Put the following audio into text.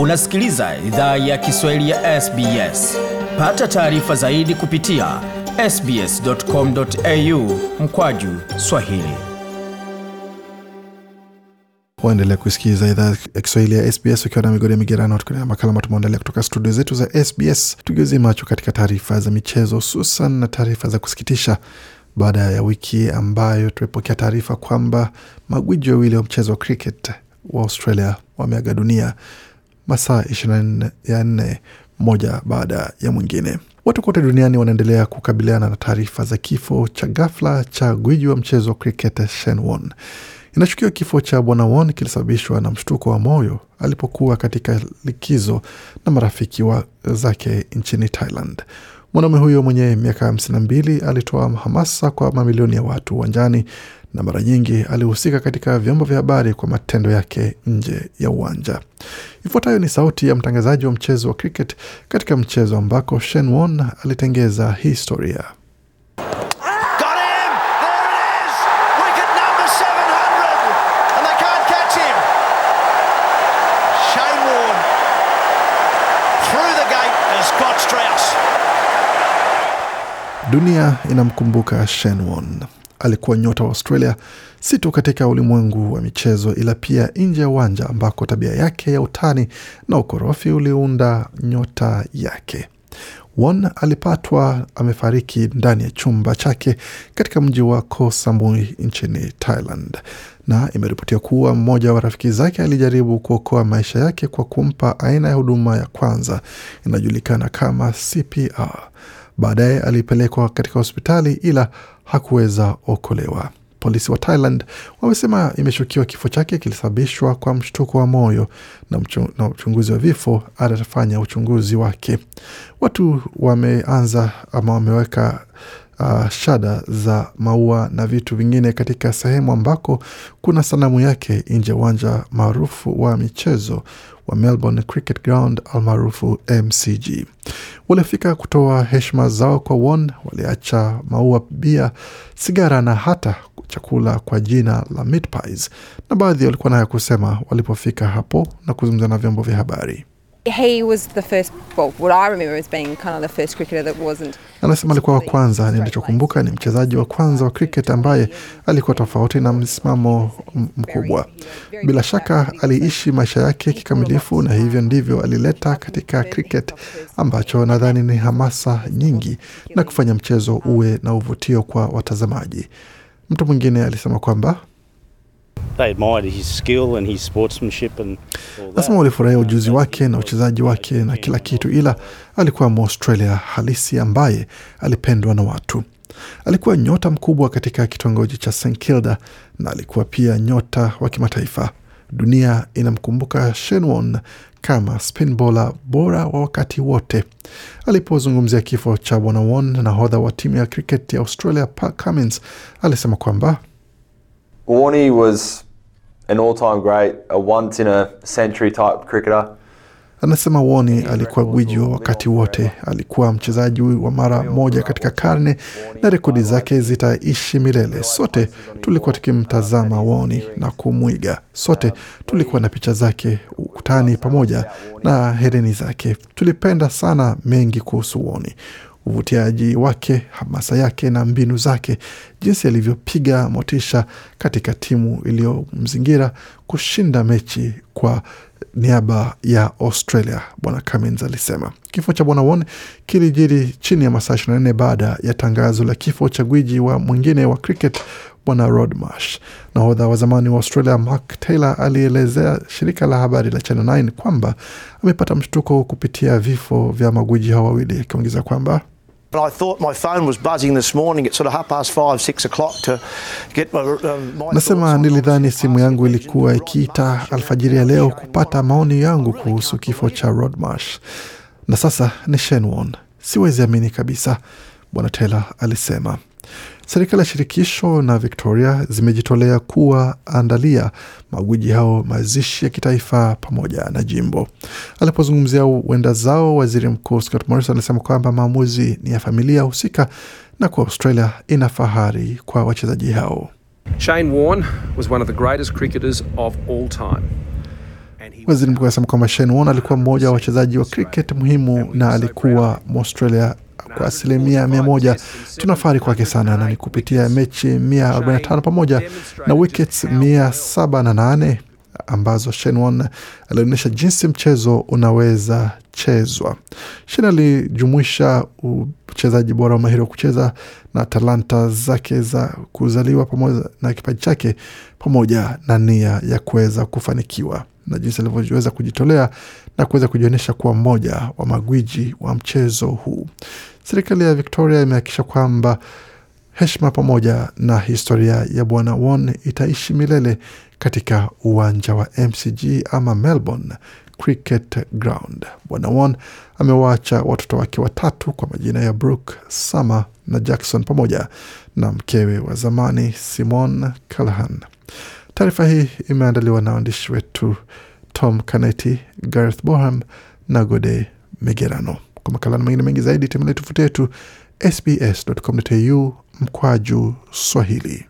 Unasikiliza idhaa ya Kiswahili ya SBS. Pata taarifa zaidi kupitia sbs.com.au mkwaju swahili. waendelea kusikiliza idhaa ya Kiswahili ya SBS ukiwa na migodi ya migerano, tukiletea makala ambayo tumeandalia kutoka studio zetu za SBS, tugeuzie macho katika taarifa za michezo, hususan na taarifa za kusikitisha baada ya wiki ambayo tumepokea taarifa kwamba magwiji wawili wa mchezo wa cricket wa Australia wameaga dunia masaa ishirini na nne moja baada ya mwingine. Watu kote duniani wanaendelea kukabiliana na taarifa za kifo cha ghafla cha gwiji wa mchezo wa cricket Shane Warne. Inashukiwa kifo cha bwana Warne kilisababishwa na mshtuko wa moyo alipokuwa katika likizo na marafiki wa zake nchini Thailand. Mwanaume huyo mwenye miaka hamsini na mbili alitoa hamasa kwa mamilioni ya watu uwanjani na mara nyingi alihusika katika vyombo vya habari kwa matendo yake nje ya uwanja. Ifuatayo ni sauti ya mtangazaji wa mchezo wa cricket katika mchezo ambako Shane Warne alitengeza historia. Got him! There it is! Wicket number 700! And they can't catch him! Shane Warne through the gate as Scott Strauss. Dunia inamkumbuka Shane Warne. Alikuwa nyota wa Australia si tu katika ulimwengu wa michezo, ila pia nje ya uwanja ambako tabia yake ya utani na ukorofi uliunda nyota yake. Won alipatwa amefariki ndani ya chumba chake katika mji wa Koh Samui nchini Thailand, na imeripotiwa kuwa mmoja wa rafiki zake alijaribu kuokoa maisha yake kwa kumpa aina ya huduma ya kwanza inayojulikana kama CPR. Baadaye alipelekwa katika hospitali ila hakuweza okolewa. Polisi wa Thailand wamesema imeshukiwa kifo chake kilisababishwa kwa mshtuko wa moyo na, mchung, na uchunguzi wa vifo atafanya uchunguzi wake. Watu wameanza ama wameweka uh, shada za maua na vitu vingine katika sehemu ambako kuna sanamu yake nje ya uwanja maarufu wa michezo wa Melbourne Cricket Ground almaarufu MCG. Waliofika kutoa heshima zao kwa Won, waliacha maua, bia, sigara na hata chakula kwa jina la meat pies, na baadhi walikuwa nayo kusema walipofika hapo na kuzungumza na vyombo vya habari. He was the first, well, what I remember as being kind of the first cricketer that wasn't. Anasema alikuwa wa kwanza, nilichokumbuka ni mchezaji wa kwanza wa cricket ambaye alikuwa tofauti na msimamo mkubwa. Bila shaka aliishi maisha yake kikamilifu, na hivyo ndivyo alileta katika cricket, ambacho nadhani ni hamasa nyingi na kufanya mchezo uwe na uvutio kwa watazamaji. Mtu mwingine alisema kwamba they admired his skill and his sportsmanship and all that. Nasema walifurahia ujuzi wake na uchezaji wake na kila kitu, ila alikuwa Mwaustralia halisi ambaye alipendwa na watu. Alikuwa nyota mkubwa katika kitongoji cha St Kilda na alikuwa pia nyota wa kimataifa. Dunia inamkumbuka Shane Warne kama spin bowler bora wa wakati wote. Alipozungumzia kifo cha bwana Warne, nahodha wa timu ya cricket ya Australia Pat Cummins alisema kwamba Warney was an all-time great, a once in a century type cricketer. Anasema Warney alikuwa gwiji wa wakati wote, alikuwa mchezaji wa mara moja katika karne na rekodi zake zitaishi milele. Sote tulikuwa tukimtazama Warney na kumwiga, sote tulikuwa na picha zake ukutani pamoja na hereni zake. Tulipenda sana mengi kuhusu Woni, uvutiaji wake, hamasa yake na mbinu zake, jinsi alivyopiga motisha katika timu iliyomzingira kushinda mechi kwa niaba ya Australia, Bwana Cummins alisema. Kifo cha Bwana Won kilijiri chini ya masaa 24 baada ya tangazo la kifo cha gwiji wa mwingine wa cricket Bwana Rod Marsh. Nahodha wa zamani wa Australia Mark Taylor alielezea shirika la habari la Channel 9 kwamba amepata mshtuko kupitia vifo vya magwiji hao wawili, akiongeza kwamba But I thought my phone was buzzing this morning at sort of half past five, six o'clock to get my, um, my Nasema nilidhani simu yangu ilikuwa ikiita alfajiri ya leo kupata maoni yangu kuhusu kifo cha Rod Marsh, na sasa ni Shane Warne. Siwezi amini kabisa, Bwana Taylor alisema. Serikali ya shirikisho na Victoria zimejitolea kuwaandalia magwiji hao mazishi ya kitaifa pamoja na jimbo. Alipozungumzia uenda zao, waziri mkuu Scott Morrison alisema kwamba maamuzi ni ya familia husika na kwa Australia ina fahari kwa wachezaji hao. Shane Warne was one of the greatest cricketers of all time. Waziri mkuu anasema kwamba Shane Warne alikuwa mmoja wa wachezaji wa cricket muhimu na alikuwa Mwaustralia kwa asilimia mia moja. Tunafahari kwake sana na ni kupitia mechi 145 pamoja na wickets 708 ambazo Shane alionyesha jinsi mchezo unaweza chezwa. Shane alijumuisha uchezaji bora wa mahiri wa kucheza na talanta zake za kuzaliwa pamoja na kipaji chake pamoja na nia ya kuweza kufanikiwa na jinsi alivyoweza kujitolea na kuweza kujionyesha kuwa mmoja wa magwiji wa mchezo huu. Serikali ya Victoria imehakikisha kwamba heshima pamoja na historia ya Bwana Won itaishi milele katika uwanja wa MCG ama Melbourne Cricket Ground. Bwana Won amewaacha watoto wake watatu kwa majina ya Brooke, Summer na Jackson pamoja na mkewe wa zamani Simon Callahan. Taarifa hii imeandaliwa na waandishi wetu Tom Caneti, Gareth Boham na Gode Migerano. Kwa makala na mengine mengi zaidi tembelea tovuti yetu sbs.com.au mkwaju Swahili.